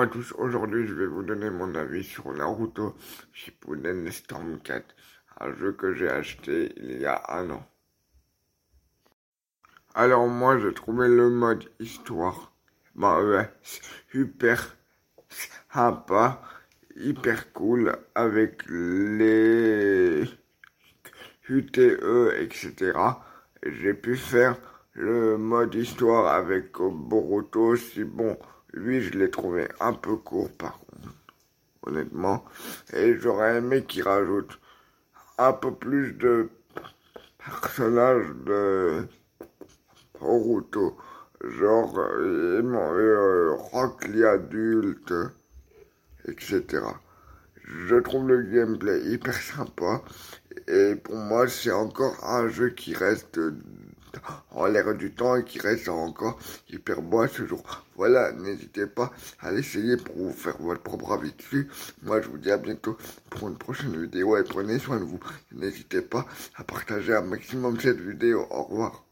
À tous, aujourd'hui je vais vous donner mon avis sur Naruto Shippuden Storm 4, un jeu que j'ai acheté il y a un an. Alors moi j'ai trouvé le mode histoire, bah ouais, super sympa, hyper cool avec les UTE etc. J'ai pu faire le mode histoire avec Boruto, si bon lui, je l'ai trouvé un peu court, par contre, honnêtement. Et j'aurais aimé qu'il rajoute un peu plus de personnages de Boruto. Genre, euh, euh, Rock adulte, etc. Je trouve le gameplay hyper sympa. Et pour moi, c'est encore un jeu qui reste en l'air du temps et qui reste encore hyper beau ce jour. Voilà, n'hésitez pas à l'essayer pour vous faire votre propre avis dessus. Moi, je vous dis à bientôt pour une prochaine vidéo et prenez soin de vous. N'hésitez pas à partager un maximum cette vidéo. Au revoir.